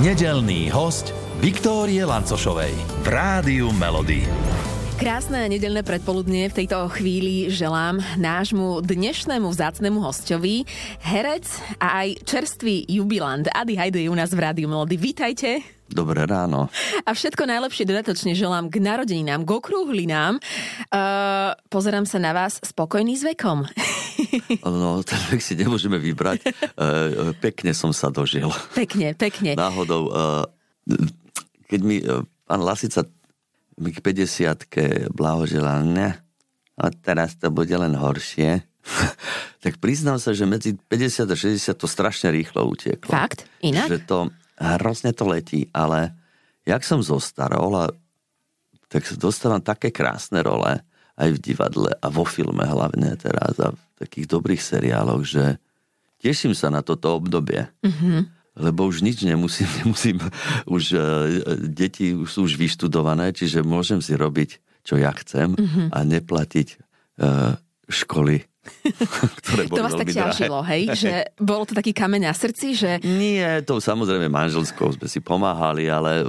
Nedelný host Viktórie Lancošovej v Rádiu Melody. Krásne nedelné predpoludnie v tejto chvíli želám nášmu dnešnému vzácnemu hostovi, herec a aj čerstvý jubilant Ady Hajdu je u nás v Rádiu Melody. Vítajte. Dobré ráno. A všetko najlepšie dodatočne želám k narodeninám, k okrúhlinám. Uh, pozerám sa na vás spokojný s vekom. No, ten vek si nemôžeme vybrať. Uh, pekne som sa dožil. Pekne, pekne. Náhodou, uh, keď mi uh, pán Lasica mi k 50 blahoželal, ne, a teraz to bude len horšie, tak priznám sa, že medzi 50 a 60 to strašne rýchlo utieklo. Fakt? Inak? Že to, hrozne to letí, ale jak som zostarol a tak dostávam také krásne role aj v divadle a vo filme hlavne teraz a v takých dobrých seriáloch, že teším sa na toto obdobie. Mm-hmm lebo už nič nemusím, nemusím, už uh, deti sú už vyštudované, čiže môžem si robiť, čo ja chcem mm-hmm. a neplatiť uh, školy ktoré boli to vás tak ťažilo, hej? Že bolo to taký kameň na srdci, že... Nie, to samozrejme manželskou sme si pomáhali, ale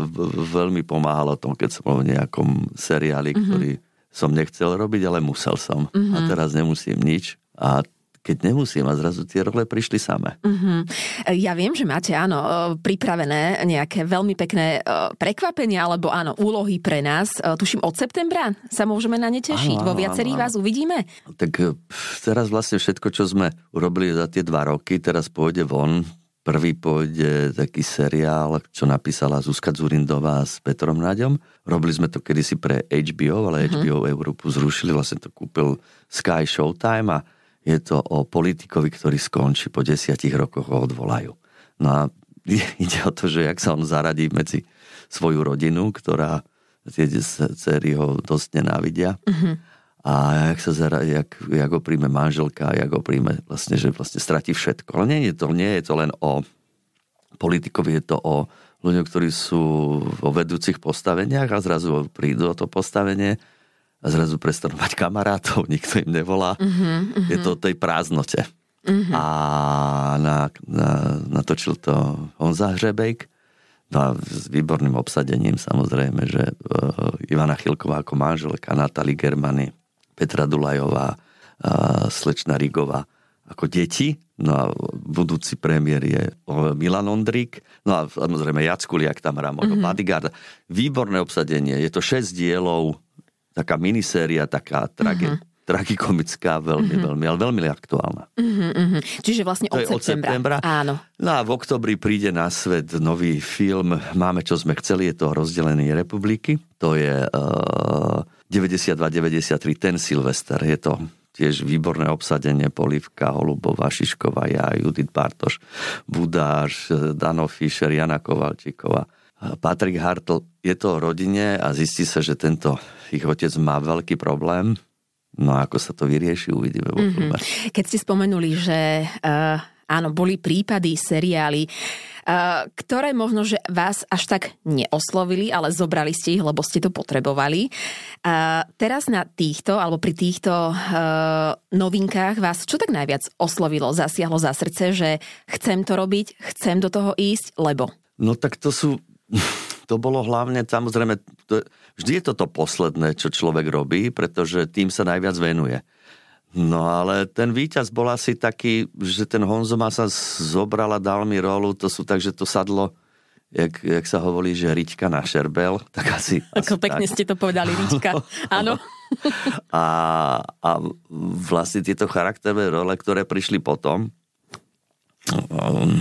veľmi pomáhalo tom, keď som bol v nejakom seriáli, mm-hmm. ktorý som nechcel robiť, ale musel som. Mm-hmm. A teraz nemusím nič. A keď nemusím a zrazu tie role prišli samé. Uh-huh. Ja viem, že máte áno e, pripravené nejaké veľmi pekné e, prekvapenia alebo áno úlohy pre nás. E, tuším od septembra sa môžeme na ne tešiť. Áno, Vo viacerých áno. vás uvidíme. Tak teraz vlastne všetko, čo sme urobili za tie dva roky, teraz pôjde von. Prvý pôjde taký seriál, čo napísala Zuzka Zurindová s Petrom Naďom. Robili sme to kedysi pre HBO, ale uh-huh. HBO Európu zrušili, vlastne to kúpil Sky Showtime a je to o politikovi, ktorý skončí po desiatich rokoch ho odvolajú. No a ide o to, že jak sa on zaradí medzi svoju rodinu, ktorá tie cery ho dosť nenávidia. Uh-huh. A jak, sa zaradí, jak, jak ho príjme manželka, jak ho príjme vlastne, že vlastne stratí všetko. Ale nie je to, nie je to len o politikovi, je to o ľuďoch, ktorí sú vo vedúcich postaveniach a zrazu prídu o to postavenie a zrazu prestanú mať kamarátov, nikto im nevolá. Uh-huh, uh-huh. Je to o tej prázdnote. Uh-huh. A na, na, natočil to Honza Hřebejk, no a s výborným obsadením samozrejme, že uh, Ivana Chilková ako manželka, Natali Germany, Petra Dulajová, uh, Slečna Rigová ako deti. No a budúci premiér je Milan Ondrík. No a samozrejme Jackuliak tam hrá mm-hmm. bodyguard. Výborné obsadenie. Je to 6 dielov taká miniséria, taká trage, uh-huh. tragikomická, veľmi, uh-huh. veľmi, ale veľmi aktuálna. Uh-huh, uh-huh. Čiže vlastne od, septembra. od septembra. Áno. No a v oktobri príde na svet nový film Máme, čo sme chceli, je to Rozdelený republiky. To je uh, 92-93, ten Silvester. Je to tiež výborné obsadenie Polivka, Holubová, Šišková, ja, Judith Bartoš, Budáš, Dano Fischer, Jana Kovalčíková Patrik Hartl, je to o rodine a zistí sa, že tento ich otec má veľký problém. No a ako sa to vyrieši, uvidíme mm-hmm. Keď ste spomenuli, že uh, áno, boli prípady, seriály, uh, ktoré možno, že vás až tak neoslovili, ale zobrali ste ich, lebo ste to potrebovali. Uh, teraz na týchto, alebo pri týchto uh, novinkách vás čo tak najviac oslovilo, zasiahlo za srdce, že chcem to robiť, chcem do toho ísť, lebo? No tak to sú to bolo hlavne, samozrejme, to, vždy je to to posledné, čo človek robí, pretože tým sa najviac venuje. No ale ten víťaz bol asi taký, že ten Honzoma sa zobral a dal mi rolu, to sú tak, že to sadlo, jak, jak sa hovorí, že Riťka na šerbel, tak asi... Ako asi pekne tak. ste to povedali, Riťka, áno. A, a vlastne tieto charakterové role, ktoré prišli potom, um,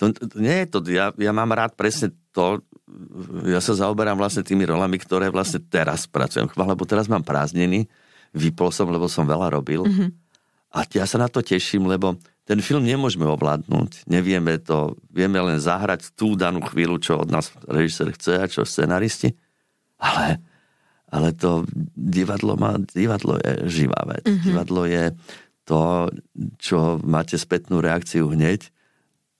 to, to nie je to, ja, ja mám rád presne to, ja sa zaoberám vlastne tými rolami, ktoré vlastne teraz pracujem. Lebo teraz mám prázdniny, vypol som, lebo som veľa robil. Mm-hmm. A ja sa na to teším, lebo ten film nemôžeme ovládnuť. Nevieme to, vieme len zahrať tú danú chvíľu, čo od nás režisér chce a čo scenaristi. Ale, ale to divadlo má, divadlo je živá vec. Mm-hmm. Divadlo je to, čo máte spätnú reakciu hneď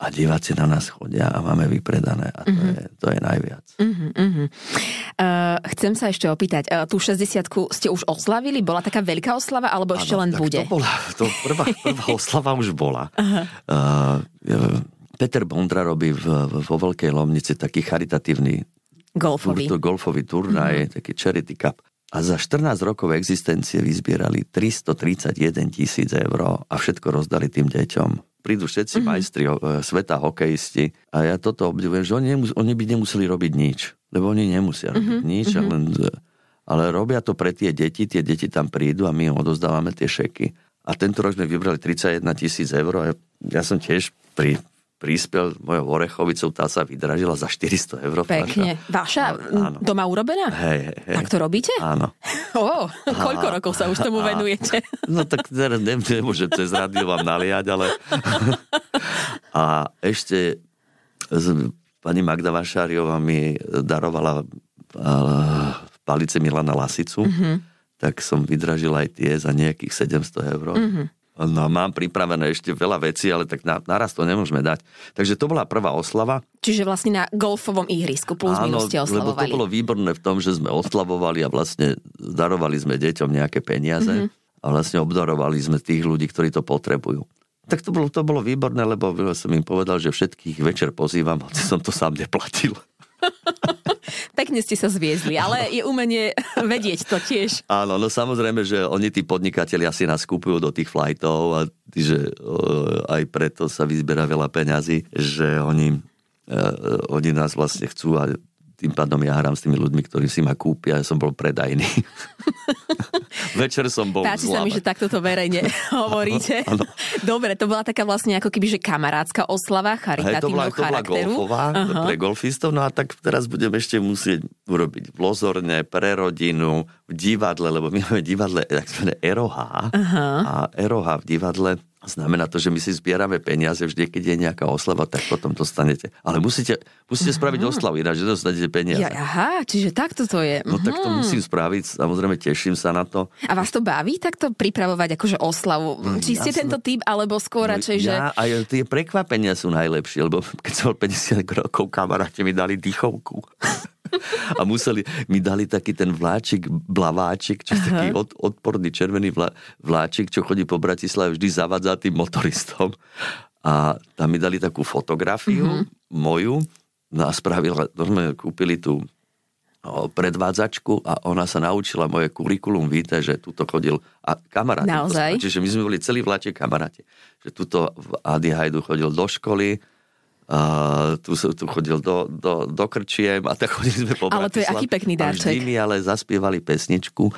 a diváci na nás chodia a máme vypredané a to, mm-hmm. je, to je najviac. Mm-hmm, uh, chcem sa ešte opýtať, uh, tú 60 ste už oslavili? Bola taká veľká oslava alebo ešte ano, len bude? To bola, to prvá, prvá oslava už bola. Uh, Peter Bondra robí v, vo Veľkej Lomnici taký charitatívny Golfový. tur- golfový turnaj, mm-hmm. taký charity cup. A za 14 rokov existencie vyzbierali 331 tisíc eur a všetko rozdali tým deťom. Prídu všetci mm-hmm. majstri e, sveta, hokejisti a ja toto obdivujem, že oni, nemus- oni by nemuseli robiť nič, lebo oni nemusia robiť mm-hmm. nič, mm-hmm. len, ale robia to pre tie deti, tie deti tam prídu a my im odozdávame tie šeky. A tento rok sme vybrali 31 tisíc eur a ja som tiež pri, prispel mojou Orechovicou, tá sa vydražila za 400 eur. Pekne. Vaša Áno. doma urobená? Hej, hej. Tak to robíte? Áno. Oh, koľko rokov sa už tomu venujete? No tak teraz ne, nemôžem cez rádio vám naliať, ale... A ešte pani Magda Vašáriová mi darovala palice Milana Lasicu, mm-hmm. tak som vydražil aj tie za nejakých 700 eur. Mm-hmm. No mám pripravené ešte veľa vecí, ale tak na, naraz to nemôžeme dať. Takže to bola prvá oslava. Čiže vlastne na golfovom ihrisku plus Áno, minus ste lebo to oslavovali. bolo výborné v tom, že sme oslavovali a vlastne darovali sme deťom nejaké peniaze Mhm. mm-hmm. a vlastne obdarovali sme tých ľudí, ktorí to potrebujú. Tak to bolo, to bolo výborné, lebo som im povedal, že všetkých večer pozývam, hoci som to sám neplatil. Pekne ste sa zviezli, ale je umenie vedieť to tiež. Áno, no samozrejme, že oni tí podnikatelia si nás kúpujú do tých flightov a že aj preto sa vyzberá veľa peňazí, že oni, uh, oni nás vlastne chcú a tým pádom ja hrám s tými ľuďmi, ktorí si ma kúpia, ja som bol predajný. Večer som bol Páči sa mi, že takto to verejne hovoríte. Áno. Dobre, to bola taká vlastne ako keby, že kamarátska oslava Hej, to bola, charitatívneho to bola charakteru. golfová Aha. pre golfistov, no a tak teraz budem ešte musieť urobiť v Lozorne, pre rodinu, v divadle, lebo my máme divadle takzvané ROH a ROH v divadle znamená to, že my si zbierame peniaze vždy, keď je nejaká oslava, tak potom dostanete. Ale musíte, musíte spraviť oslavu, ináč nedostanete peniaze. Ja, aha, čiže takto to je. No tak to Mhm. musím spraviť, samozrejme teším sa na to. A vás to baví takto pripravovať akože oslavu? Či ste tento typ, alebo skôr radšej, že... No, ja, a tie prekvapenia sú najlepšie, lebo keď som bol 50 rokov, kamaráti mi dali dýchovku. A museli, mi dali taký ten vláčik, blaváčik, čo je taký od, odporný červený vlá, vláčik, čo chodí po Bratislave, vždy zavadzá tým motoristom. A tam mi dali takú fotografiu mm-hmm. moju, no a spravila, to sme kúpili tú o, predvádzačku a ona sa naučila moje kurikulum víte, že tuto chodil a kamaráti. Naozaj? Čiže my sme boli celý vláček kamaráti. Že tuto v Adi Hajdu chodil do školy, tu, tu chodil do, do, do krčiem a tak chodili sme po Ale to je aký pekný darček. vždy mi ale zaspievali pesničku,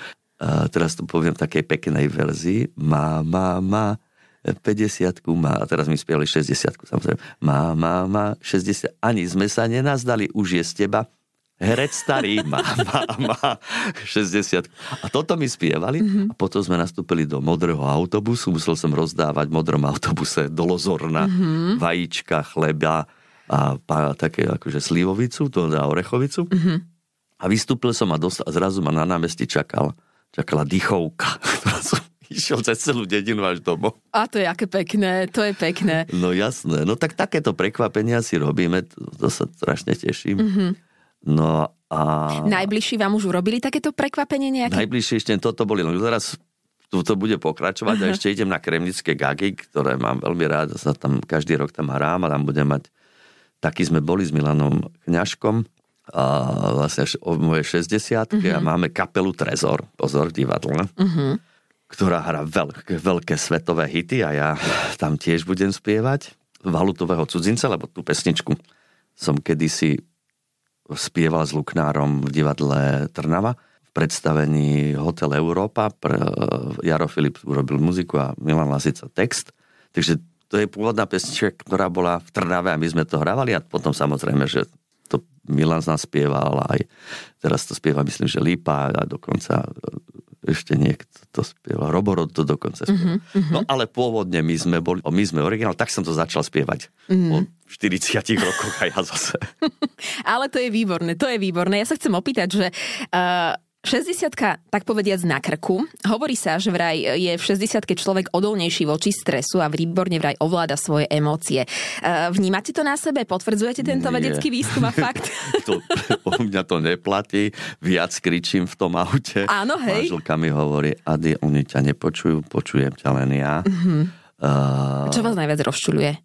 a teraz to poviem v takej peknej verzii, má, má, má, 50 má, a teraz mi spievali 60 samozrejme. Má, má, má, 60, ani sme sa nenazdali, už je z teba herec starý, má, má, má, 60. A toto mi spievali Mhm. a potom sme nastúpili do modrého autobusu, musel som rozdávať v modrom autobuse do Lozorna Mhm. vajíčka, chleba a pá, také akože slivovicu, to na orechovicu. Mhm. A vystúpil som a, dos- a zrazu ma na námestí čakal, čakala dýchovka, ktorá som išiel cez celú dedinu až domov. A to je aké pekné, to je pekné. No jasné, no tak takéto prekvapenia si robíme, to, sa strašne teším. Mhm. Mm-hmm. No a Najbližší vám už urobili takéto prekvapenie nejaké? najbližšie ešte toto boli, no teraz to bude pokračovať a ešte idem na kremnické gagy, ktoré mám veľmi rád, sa tam každý rok tam hrám a tam budem mať, taký sme boli s Milanom Kňažkom, a vlastne o moje 60 a máme kapelu Trezor, pozor, v divadle, ktorá hrá veľké, veľké svetové hity a ja tam tiež budem spievať valutového cudzinca, lebo tú pesničku som kedysi spieval s Luknárom v divadle Trnava v predstavení Hotel Európa. Jaro Filip urobil muziku a Milan Lasica text. Takže to je pôvodná pesnička, ktorá bola v Trnave a my sme to hrávali a potom samozrejme, že to Milan z nás spieval aj teraz to spieva myslím, že Lípa a dokonca ešte niekto to spieval. Roborod to dokonca spieval. Mm-hmm. No ale pôvodne my sme boli, my sme originál, tak som to začal spievať. O 40 rokoch a ja zase. Ale to je výborné, to je výborné. Ja sa chcem opýtať, že uh, 60 tak povediac na krku. Hovorí sa, že vraj je v 60 človek odolnejší voči stresu a výborne vraj ovláda svoje emócie. Uh, vnímate to na sebe? Potvrdzujete tento Nie. vedecký výskum a fakt? to, u mňa to neplatí, viac kričím v tom aute. Áno, hej. Manželka mi hovorí, Ady, oni ťa nepočujú, počujem ťa len ja. Mhm. Uh, Čo vás najviac rozčuluje?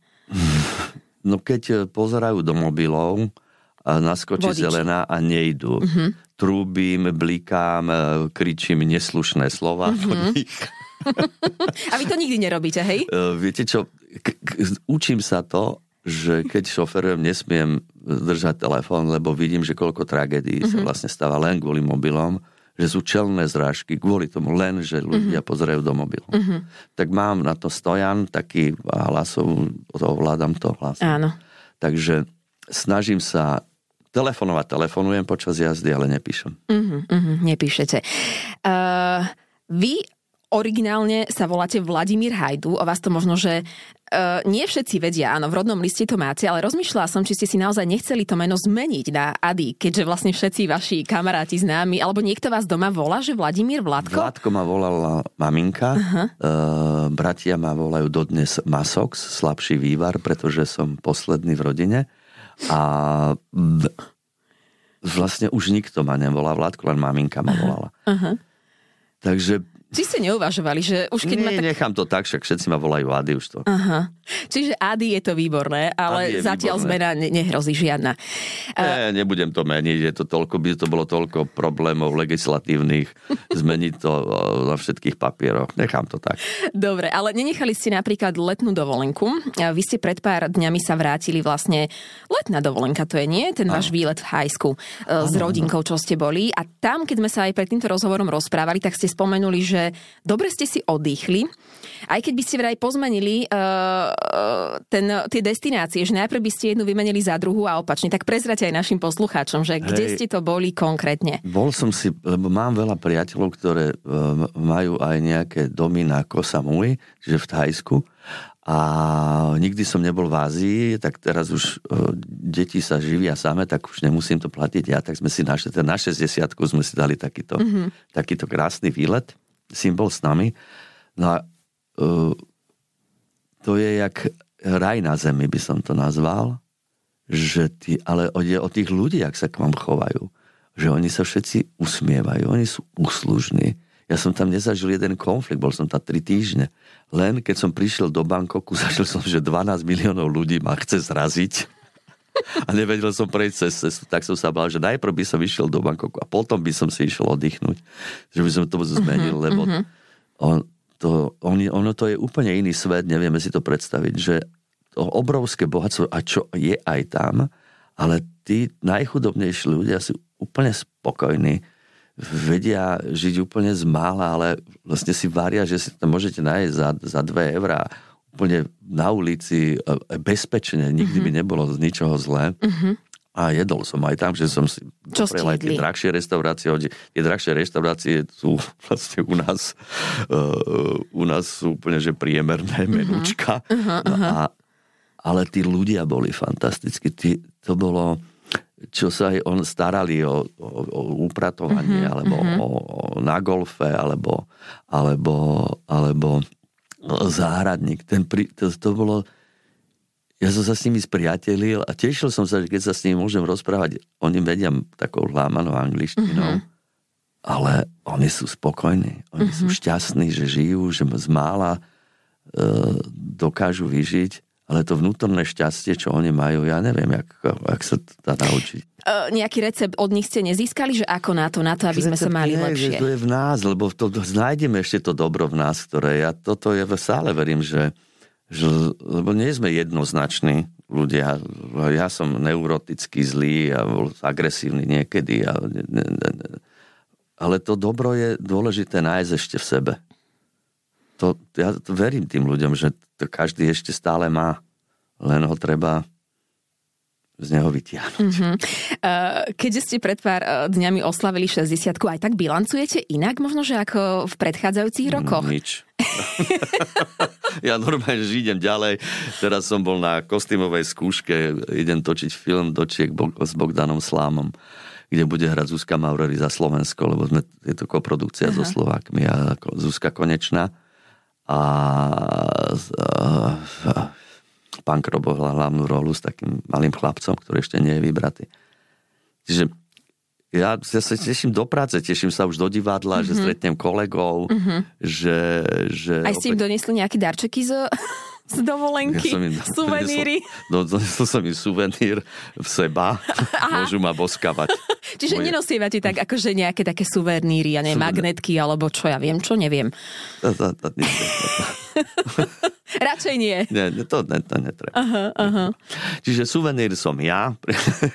no keď pozerajú do mobilov, a naskočí Vodiči. zelená a nejdu. Uh-huh. Trúbim, blikám, e, kričím neslušné slova uh-huh. po nich. A vy to nikdy nerobíte, hej? E, Viete čo, k- k- učím sa to, že keď šoferujem, nesmiem držať telefón, lebo vidím, že koľko tragédií uh-huh. sa vlastne stáva len kvôli mobilom, že sú čelné zrážky kvôli tomu len, že ľudia uh-huh. pozerajú do mobilu. Uh-huh. Tak mám na to stojan, taký hlasov, ovládam to hlas. Áno. Takže snažím sa telefonovať, telefonujem počas jazdy, ale nepíšem. Uh-huh, uh-huh, nepíšete. Uh, vy originálne sa voláte Vladimír Hajdu, o vás to možno, že uh, nie všetci vedia, áno, v rodnom liste to máte, ale rozmýšľala som, či ste si naozaj nechceli to meno zmeniť na Ady, keďže vlastne všetci vaši kamaráti známi, alebo niekto vás doma volá, že Vladimír Vladko? Vládko ma volala maminka, uh-huh. uh, bratia ma volajú dodnes Masox, slabší vývar, pretože som posledný v rodine. A vlastne už nikto ma nevolá Vládko, len maminka ma volala. Uh-huh. Takže Či ste neuvažovali, že už keď nie, ma tak... nechám to tak, však všetci ma volajú Ady už to. Aha. Čiže Ady je to výborné, ale Ady je zatiaľ výborné. zmena ne- nehrozí žiadna. Nie, nebudem to meniť, je to toľko, by to bolo toľko problémov legislatívnych, zmeniť to eh, na všetkých papieroch. Nechám to tak. Dobre, ale nenechali ste napríklad letnú dovolenku. Vy ste pred pár dňami sa vrátili vlastne letná dovolenka, to je nie? Ten váš výlet v Hajsku e, s rodinkou, čo ste boli. A tam, keď sme sa aj pred týmto rozhovorom rozprávali, tak ste spomenuli, že dobre ste si oddychli. Aj keď by ste vraj pozmenili uh, ten, tie destinácie, že najprv by ste jednu vymenili za druhú a opačne, tak prezrate aj našim poslucháčom, že kde Hej. ste to boli konkrétne. Bol som si, lebo mám veľa priateľov, ktoré eh, majú aj nejaké domy na Koh Samui, čiže v Thajsku. A nikdy som nebol v Ázii, tak teraz už eh, deti sa živia same, tak už nemusím to platiť ja, tak sme si našli, ten na 60 sme si dali takýto, mm-hmm. takýto krásny výlet. Syn bol s nami. No a eh, to je jak raj na zemi, by som to nazval, že tí, ale je o tých ľudí, ak sa k vám chovajú že oni sa všetci usmievajú, oni sú úslužní. Ja som tam nezažil jeden konflikt, bol som tam tri týždne. Len keď som prišiel do Bangkoku, zažil som, že 12 miliónov ľudí ma chce zraziť. A nevedel som prejsť cez cestu, tak som sa bál, že najprv by som išiel do Bangkoku a potom by som si išiel oddychnúť. Že by som to zmenil, lebo on, to, on, ono to je úplne iný svet, nevieme si to predstaviť, že to obrovské bohatstvo, a čo je aj tam, ale tí najchudobnejší ľudia sú úplne spokojní, vedia žiť úplne z mála, ale vlastne si varia, že si to môžete nájsť za, za 2 eurá úplne na ulici, e, bezpečne, nikdy by nebolo z ničoho zlé. A jedol som aj tam, že som si Čo doprel aj tie drahšie reštaurácie. Oni- Tie drahšie reštaurácie sú vlastne u nás, uh, u nás sú úplne, že priemerné menúčka. No a, ale tí ľudia boli fantastickí. Tí, to bolo, čo sa aj on starali o, o, o upratovanie, alebo o, o, na golfe, alebo, alebo, alebo záhradník. Ten pri, to, to bolo... Ja som sa s nimi spriatelil a tešil som sa, že keď sa s nimi môžem rozprávať, oni vedia takou lámanou angličtinou, ale oni sú spokojní, oni sú šťastní, že žijú, že z mála e, dokážu vyžiť, ale to vnútorné šťastie, čo oni majú, ja neviem, jak, jak sa to dá naučiť. Uh, nejaký recept od nich ste nezískali, že ako na to, na to, aby sme sa mali Nie, lepšie? že To je v nás, lebo to, to, nájdeme ešte to dobro v nás, ktoré ja toto je stále verím, že, že lebo nie sme jednoznační ľudia. Ja som neurotický zlý a bol agresívny niekedy. A, ne, ne, ne. Ale to dobro je dôležité nájsť ešte v sebe. To, ja to verím tým ľuďom, že to každý ešte stále má. Len ho treba z neho vytiahnuť. Uh, keďže ste pred pár uh, dňami oslavili 60 aj tak bilancujete inak možno, že ako v predchádzajúcich rokoch? Nič. ja normálne idem ďalej. Teraz som bol na kostýmovej skúške, idem točiť film Dočiek s Bogdanom Slámom, kde bude hrať Zuzka Maurery za Slovensko, lebo sme, je to koprodukcia so Slovákmi a Zuzka Konečná. A, a pán Krobo hlavnú rolu s takým malým chlapcom, ktorý ešte nie je vybratý. Čiže ja, ja sa teším do práce, teším sa už do divadla, mm-hmm. že stretnem kolegov, mm-hmm. že, že... Aj ste im opäť- donesli nejaké darčeky z... z dovolenky, ja im, suveníry. Donesol, donesol som im suvenír v seba, Aha. môžu ma boskavať. Čiže Moje... nenosievate tak akože nejaké také suveníry, ja neviem, magnetky, alebo čo ja viem, čo neviem. To, to, to, nie, to, to. Radšej nie. Nie, to, to, to netreba. Aha, aha. Čiže suvenír som ja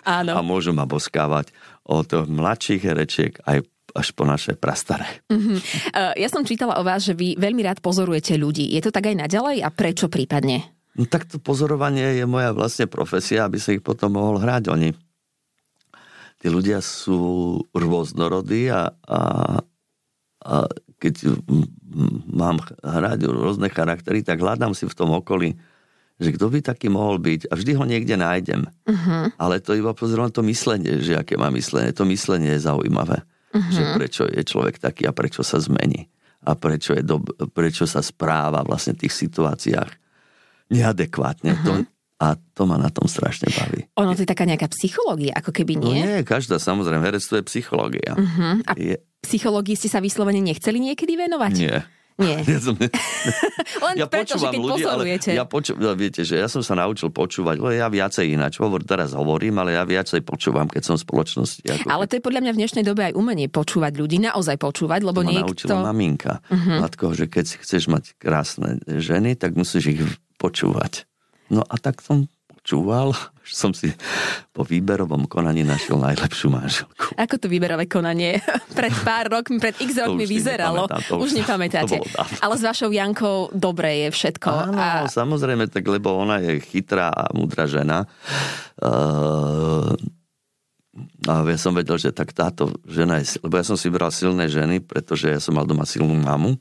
Áno. a môžu ma boskávať od mladších herečiek aj až po naše prastaré. Uh-huh. Uh, ja som čítala o vás, že vy veľmi rád pozorujete ľudí. Je to tak aj naďalej a prečo prípadne? No tak to pozorovanie je moja vlastne profesia, aby sa ich potom mohol hrať. Oni, tí ľudia sú rôznorodí a, a, a keď mám hrať rôzne charaktery, tak hľadám si v tom okolí, že kto by taký mohol byť a vždy ho niekde nájdem. Uh-huh. Ale to iba pozriem to myslenie, že aké má myslenie. To myslenie je zaujímavé. Uh-huh. Že prečo je človek taký a prečo sa zmení. A prečo, je do, prečo sa správa vlastne v tých situáciách neadekvátne. Uh-huh. To, a to ma na tom strašne baví. Ono to je taká nejaká psychológia, ako keby nie? No nie, každá, samozrejme, herectvo je psychológia. Uh-huh. A je... psychológii ste sa vyslovene nechceli niekedy venovať? Nie. Nie. Ja, som, Len ja preto, počúvam že keď ľudí, pozorujete. ale ja poču, viete, že ja som sa naučil počúvať, lebo ja viacej ináč hovor, teraz hovorím, ale ja viacej počúvam, keď som v spoločnosti. Ako ale to je podľa mňa v dnešnej dobe aj umenie počúvať ľudí, naozaj počúvať, lebo to niekto... naučila maminka. Uh-huh. Matko, že keď chceš mať krásne ženy, tak musíš ich počúvať. No a tak som počúval, že som si po výberovom konaní našiel najlepšiu manželku. Ako to výberové konanie pred pár rokmi, pred x rokmi vyzeralo? To už, už nepamätáte. To Ale s vašou Jankou dobre je všetko. Áno, a... samozrejme, tak lebo ona je chytrá a múdra žena. Uh, a ja som vedel, že tak táto žena je... Lebo ja som si vybral silné ženy, pretože ja som mal doma silnú mamu.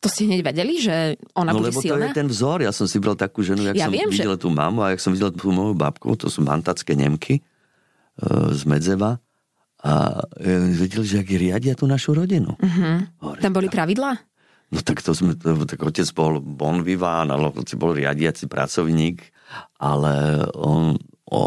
To ste hneď vedeli, že ona no, bude lebo silná? to je ten vzor. Ja som si bral takú ženu, jak ja som viem, videl že... tú mamu a jak som videl tú moju babku, to sú mantacké Nemky uh, z Medzeva. A ja videl, že ak riadia tú našu rodinu. Uh-huh. Hore, Tam boli pravidlá? No tak to sme, to, tak otec bol bon viván, ale otec bol riadiaci pracovník, ale on, o,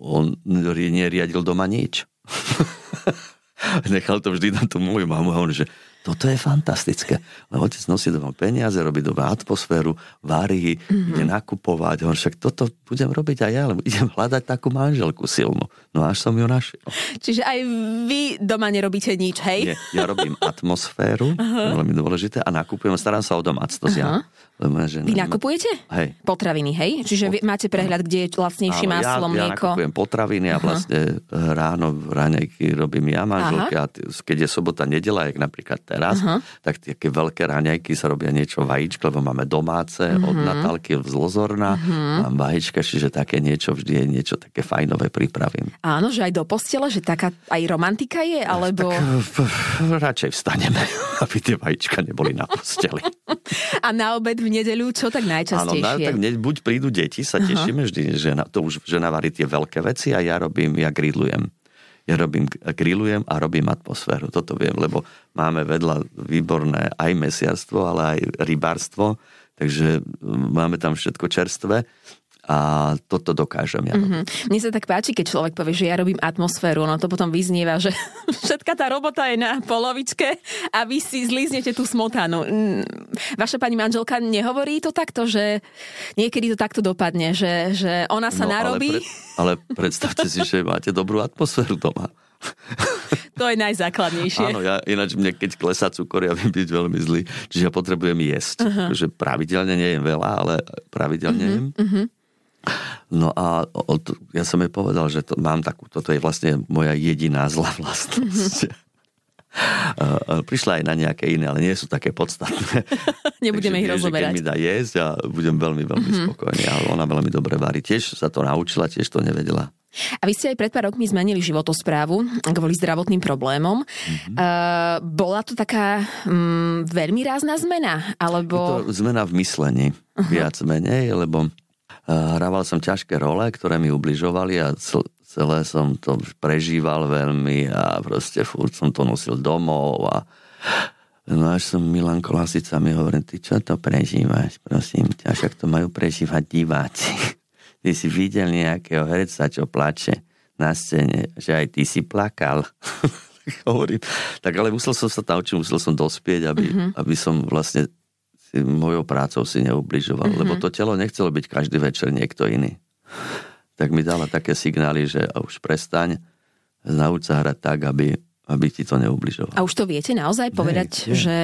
on neriadil doma nič. Nechal to vždy na tú moju mamu a on, že toto je fantastické. Lebo otec nosí doma peniaze, robí doma atmosféru, varí, mm-hmm. ide nakupovať. On však toto budem robiť aj ja, lebo idem hľadať takú manželku silnú. No až som ju našiel. Čiže aj vy doma nerobíte nič, hej? Nie, ja robím atmosféru, veľmi dôležité, a nakupujem, starám sa o domácnosť. Uh-huh. Ja Žena, Vy nakupujete? Hej. Potraviny, hej? Čiže Pot... máte prehľad, kde je lacnejšie maslo, ja, mlieko? Ja nakupujem potraviny a vlastne uh-huh. ráno v ráňajky robím ja manželke a keď je sobota, nedela, jak napríklad teraz, uh-huh. tak tie veľké ráňajky sa robia niečo vajíčka, lebo máme domáce uh-huh. od Natálky z Lozorna, uh-huh. mám vajíčka, čiže také niečo, vždy je niečo také fajnové pripravím. Áno, že aj do postele, že taká aj romantika je, alebo... Tak, radšej vstaneme, aby tie vajíčka neboli na posteli. a na obed v nedeľu, čo tak najčastejšie? Áno, tak ne, buď prídu deti, sa tešíme uh-huh. vždy, že na, to už žena varí tie veľké veci a ja robím, ja grillujem. Ja robím, grillujem a robím atmosféru. Toto viem, lebo máme vedľa výborné aj mesiarstvo, ale aj rybárstvo, takže máme tam všetko čerstvé a toto dokážem ja. Mm-hmm. Mne sa tak páči, keď človek povie, že ja robím atmosféru, no to potom vyznieva, že všetka tá robota je na polovičke a vy si zlíznete tú smotanu. Mm, vaša pani manželka nehovorí to takto, že niekedy to takto dopadne, že, že ona sa no, narobí? Ale, pre, ale predstavte si, že máte dobrú atmosféru doma. To je najzákladnejšie. Áno, ja ináč mne keď klesá cukor, ja viem byť veľmi zlý. Čiže ja potrebujem jesť. Uh-huh. Že pravidelne nejem veľa, ale pravidelne uh-huh. jem. Uh-huh. No a od, ja som jej povedal, že to, mám takú, toto je vlastne moja jediná zlá vlastnosť. Prišla aj na nejaké iné, ale nie sú také podstatné. Nebudeme ich rozoberať. Keď mi dá jesť a budem veľmi, veľmi mm-hmm. spokojný. Ale ona veľmi dobre varí. Tiež sa to naučila, tiež to nevedela. A vy ste aj pred pár rokmi zmenili životosprávu kvôli zdravotným problémom. Mm-hmm. Uh, bola to taká um, veľmi rázna zmena? Alebo... Je to zmena v myslení, uh-huh. viac menej, lebo Hrával som ťažké role, ktoré mi ubližovali a celé som to prežíval veľmi a proste furt som to nosil domov a No až som Milan Kolasica mi hovorí, ty čo to prežívaš, prosím ťa, však to majú prežívať diváci. Ty si videl nejakého herca, čo plače na scéne, že aj ty si plakal. Hovorím, tak ale musel som sa naučiť, musel som dospieť, aby, uh-huh. aby som vlastne si mojou prácou si neubližoval, mm-hmm. lebo to telo nechcelo byť každý večer niekto iný. Tak mi dala také signály, že už prestaň, nauč sa hrať tak, aby, aby ti to neubližovalo. A už to viete naozaj povedať, Hej, že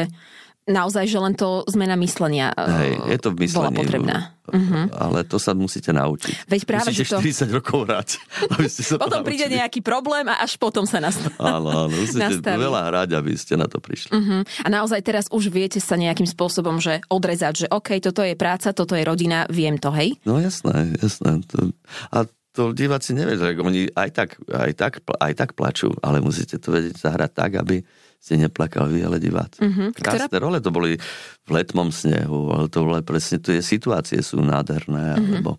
naozaj, že len to zmena myslenia Hej, je to v myslení, bola potrebná. Uh-huh. Ale to sa musíte naučiť. Veď práve, musíte to... 40 rokov hrať, aby ste sa Potom príde nejaký problém a až potom sa nastaví. Áno, áno, musíte nastaví. veľa hrať, aby ste na to prišli. Uh-huh. A naozaj teraz už viete sa nejakým spôsobom, že odrezať, že OK, toto je práca, toto je rodina, viem to, hej? No jasné, jasné. To... A to diváci nevedia, oni aj tak, aj, tak, aj tak plačú, ale musíte to vedieť zahrať tak, aby ste neplakali vy, ale diváci. Uh-huh. Krásne Ktorá... role to boli v letmom snehu, ale to boli presne, tie situácie sú nádherné, uh-huh. alebo...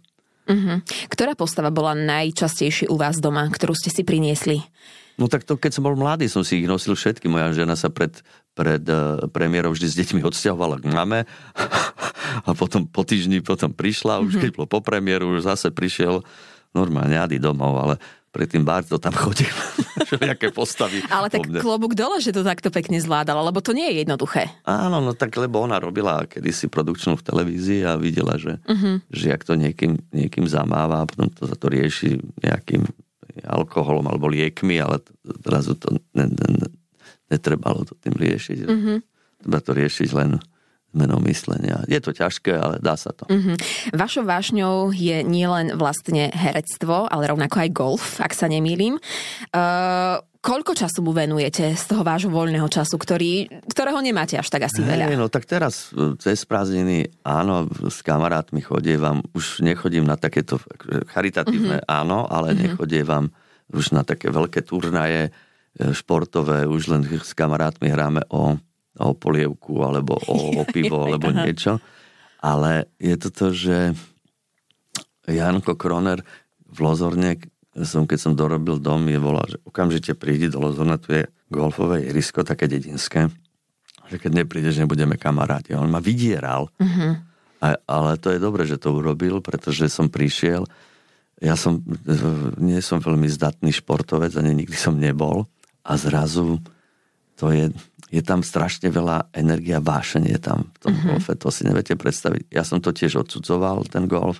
Uh-huh. Ktorá postava bola najčastejšie u vás doma, ktorú ste si priniesli? No tak to, keď som bol mladý, som si ich nosil všetky. Moja žena sa pred, pred uh, premiérou vždy s deťmi odsťahovala k mame a potom po týždni potom prišla, už uh-huh. keď bolo po premiéru, už zase prišiel normálne Ady domov, ale predtým Barto tam chodil. Všelijaké postavy. Ale tak klobúk dole, že to takto pekne zvládala, lebo to nie je jednoduché. Áno, no tak lebo ona robila kedysi produkčnú v televízii a videla, že, uh-huh. že jak to niekým, niekým zamáva a potom to za to rieši nejakým alkoholom alebo liekmi, ale zrazu to ne, ne, ne, netrebalo to tým riešiť. Uh-huh. Treba to riešiť len zmenou myslenia. Je to ťažké, ale dá sa to. Mm-hmm. Vašou vášňou je nielen vlastne herectvo, ale rovnako aj golf, ak sa nemýlim. Uh, koľko času mu venujete z toho vášho voľného času, ktorý, ktorého nemáte až tak asi hey, veľa? No tak teraz e, cez prázdniny, áno, s kamarátmi chodievam, už nechodím na takéto charitatívne, mm-hmm. áno, ale mm-hmm. nechodievam už na také veľké turnaje e, športové, už len s kamarátmi hráme o o polievku alebo o, o pivo alebo niečo. Ale je to to, že Janko Kroner v Lozorne, som, keď som dorobil dom, je volal, že okamžite prídi do Lozorna, tu je golfové irisko, také dedinské, že keď neprídeš, nebudeme kamaráti. On ma vydieral. Mm-hmm. A, ale to je dobre, že to urobil, pretože som prišiel, ja som, nie som veľmi zdatný športovec, ani nikdy som nebol. A zrazu to je, je tam strašne veľa energia, vášenie tam v tom uh-huh. golfe, to si neviete predstaviť. Ja som to tiež odsudzoval, ten golf,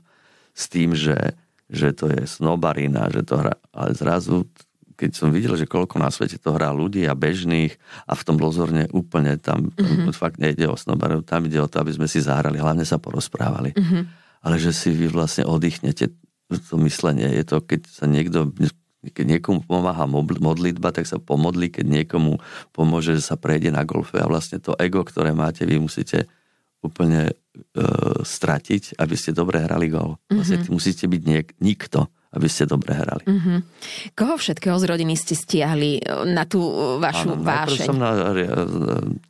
s tým, že, že to je snobarina, že to hrá, ale zrazu, keď som videl, že koľko na svete to hrá ľudí a bežných a v tom lozorne úplne tam, tam uh-huh. fakt nejde o snobarinu, tam ide o to, aby sme si zahrali, hlavne sa porozprávali. Uh-huh. Ale že si vy vlastne oddychnete to myslenie. Je to, keď sa niekto keď niekomu pomáha modlitba, tak sa pomodli, keď niekomu pomôže, že sa prejde na golfe a vlastne to ego, ktoré máte, vy musíte úplne e, stratiť, aby ste dobre hrali gol. Vlastne mm-hmm. musíte byť niek- nikto, aby ste dobre hrali. Mm-hmm. Koho všetkého z rodiny ste stiahli e, na tú e, vašu Áno, vášeň? som na, e,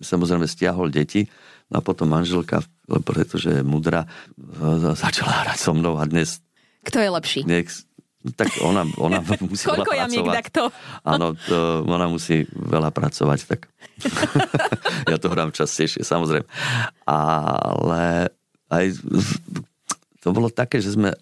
samozrejme stiahol deti, no a potom manželka, pretože je mudra, začala hrať so mnou a dnes... Kto je lepší? Dnes, tak ona, ona musí Koľko pracovať. takto? Áno, to, ona musí veľa pracovať, tak ja to hrám častejšie, samozrejme. Ale aj to bolo také, že sme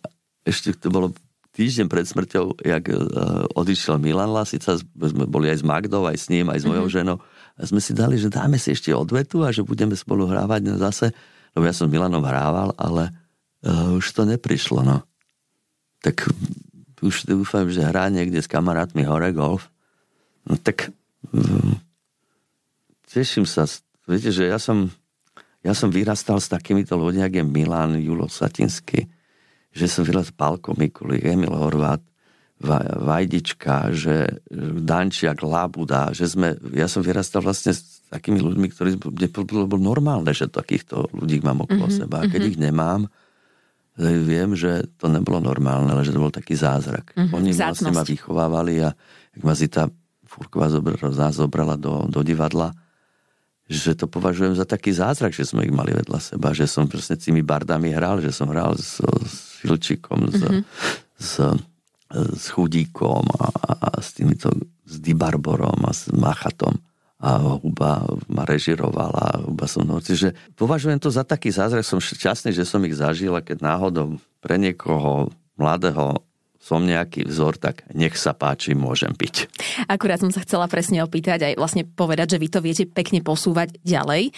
ešte to bolo týždeň pred smrťou, jak uh, odišiel Milan Lasica, sme boli aj s Magdou, aj s ním, aj s mojou mm-hmm. ženou. A sme si dali, že dáme si ešte odvetu a že budeme spolu hrávať zase. Lebo ja som Milanom hrával, ale uh, už to neprišlo, no. Tak už dúfam, že hrá niekde s kamarátmi hore golf. No tak um, teším sa. Viete, že ja som, ja som vyrastal s takýmito ľuďmi, ako je Milan, Julo Satinsky, že som vyrastal Palko Mikulik, Emil Horvát, Vajdička, že Dančiak, Labuda, že sme, ja som vyrastal vlastne s takými ľuďmi, ktorí, bolo, bolo normálne, že takýchto ľudí mám okolo mm-hmm, seba. A keď mm-hmm. ich nemám, viem, že to nebolo normálne, ale že to bol taký zázrak. Mm-hmm, Oni Zácnosť. vlastne ma vychovávali a ak ma Zita Furková zobrala, zobrala do, do divadla, že to považujem za taký zázrak, že sme ich mali vedľa seba, že som proste tými bardami hral, že som hral s, s Filčikom, mm-hmm. s, s, s Chudíkom a, a s týmito, s Dibarborom a s Machatom a Huba ma režirovala. Huba som, no, čiže považujem to za taký zázrak, som šťastný, že som ich zažil a keď náhodou pre niekoho mladého som nejaký vzor, tak nech sa páči, môžem piť. Akurát som sa chcela presne opýtať aj vlastne povedať, že vy to viete pekne posúvať ďalej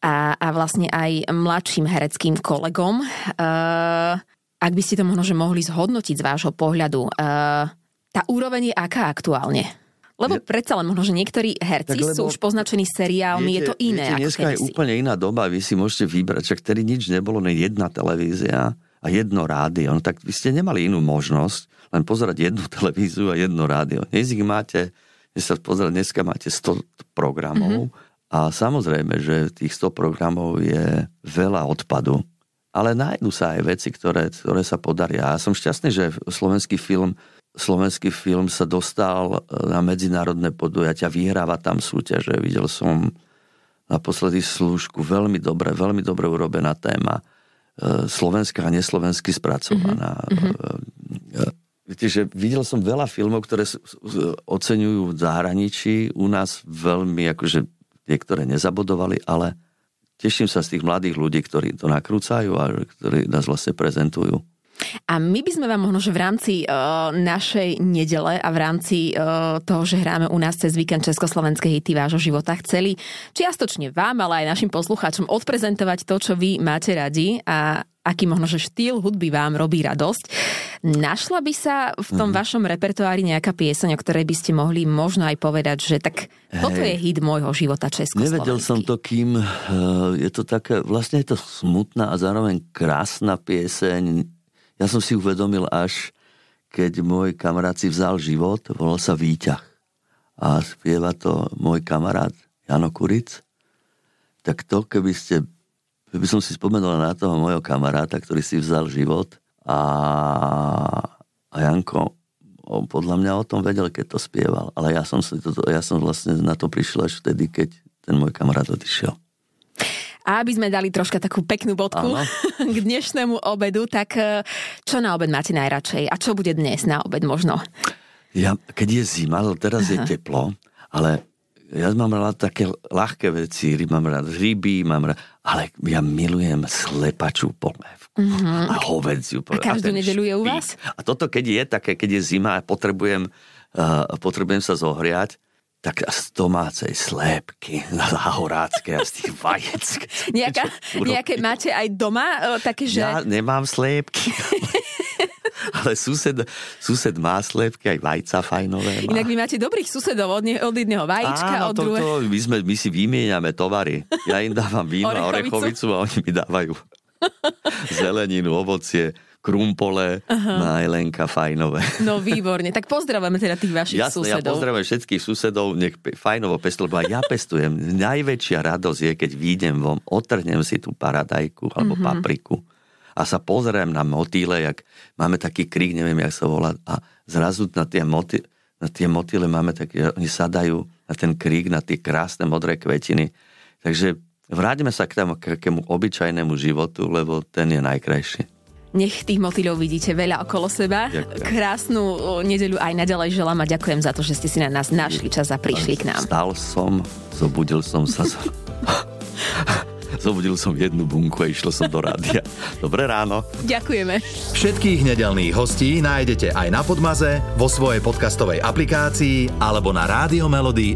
a, a vlastne aj mladším hereckým kolegom. Uh, ak by ste to možno že mohli zhodnotiť z vášho pohľadu, uh, tá úroveň je aká aktuálne? Lebo predsa len možno, že niektorí herci tak, sú už poznačení seriálmi, viete, je to iné. Viete, dneska je úplne iná doba, vy si môžete vybrať, však vtedy nič nebolo, len jedna televízia a jedno rádio. No tak vy ste nemali inú možnosť, len pozerať jednu televíziu a jedno rádio. Dnes ich máte, dnes sa pozerať, dneska máte 100 programov mm-hmm. a samozrejme, že tých 100 programov je veľa odpadu. Ale nájdú sa aj veci, ktoré, ktoré sa podaria. Ja som šťastný, že slovenský film slovenský film sa dostal e, na medzinárodné podujatia, vyhráva tam súťaže. Videl som naposledy slúžku, veľmi dobre, veľmi dobre urobená téma. E, slovenská a neslovensky spracovaná. Mm-hmm. Viete, že videl som veľa filmov, ktoré oceňujú v zahraničí, u nás veľmi, akože niektoré nezabodovali, ale teším sa z tých mladých ľudí, ktorí to nakrúcajú a ktorí nás vlastne prezentujú. A my by sme vám možno, že v rámci uh, našej nedele a v rámci uh, toho, že hráme u nás cez víkend Československé hity vášho života, chceli čiastočne vám, ale aj našim poslucháčom odprezentovať to, čo vy máte radi a aký možno, že štýl hudby vám robí radosť. Našla by sa v tom mm. vašom repertoári nejaká pieseň, o ktorej by ste mohli možno aj povedať, že tak toto je hit môjho života Československý. Nevedel som to, kým uh, je to také, vlastne je to smutná a zároveň krásna pieseň, ja som si uvedomil až, keď môj kamarát si vzal život, volal sa Výťah. A spieva to môj kamarát Jano Kuric. Tak to, keby ste, keby som si spomenul na toho môjho kamaráta, ktorý si vzal život a, a Janko on podľa mňa o tom vedel, keď to spieval. Ale ja som, si to, ja som vlastne na to prišiel až vtedy, keď ten môj kamarát odišiel. A aby sme dali troška takú peknú bodku Aha. k dnešnému obedu, tak e, čo na obed máte najradšej? A čo bude dnes na obed možno? Ja, keď je zima, teraz Aha. je teplo, ale ja mám rád také ľahké veci, mám rád ryby, mám rád, ale ja milujem slepačú polévku mm-hmm. a hovedziu polévku. A každú nedeľu je u vás? A toto, keď je také, keď je zima a potrebujem, uh, potrebujem sa zohriať, tak z domácej slépky, zahorácké a z tých vajec. Nejaká, nejaké máte aj doma? Také, že... Ja nemám slépky. ale sused, sused má slépky, aj vajca fajnové má. Inak vy máte dobrých susedov, od, ne, od jedného vajíčka, Áno, od druhého... my, sme, my si vymieňame tovary. Ja im dávam víno a orechovicu a oni mi dávajú zeleninu, ovocie krumpole, Aha. na Elenka Fajnové. No výborne, tak pozdravujeme teda tých vašich Jasne, susedov. ja pozdravujem všetkých susedov, nech Fajnovo pestujú, lebo ja pestujem. Najväčšia radosť je, keď výjdem von, otrhnem si tú paradajku alebo mm-hmm. papriku a sa pozriem na motýle, jak máme taký krík, neviem, jak sa volá, a zrazu na tie, motý, na tie motýle máme také, oni sadajú na ten krík, na tie krásne modré kvetiny. Takže vráťme sa k tomu k takému obyčajnému životu, lebo ten je najkrajší. Nech tých motýľov vidíte veľa okolo seba. Ďakujem. Krásnu nedeľu aj naďalej želám a ďakujem za to, že ste si na nás našli čas a prišli k nám. Stal som, zobudil som sa. Zobudil som jednu bunku a išlo som do rádia. Dobré ráno. Ďakujeme. Všetkých nedelných hostí nájdete aj na Podmaze, vo svojej podcastovej aplikácii alebo na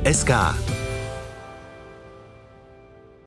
SK.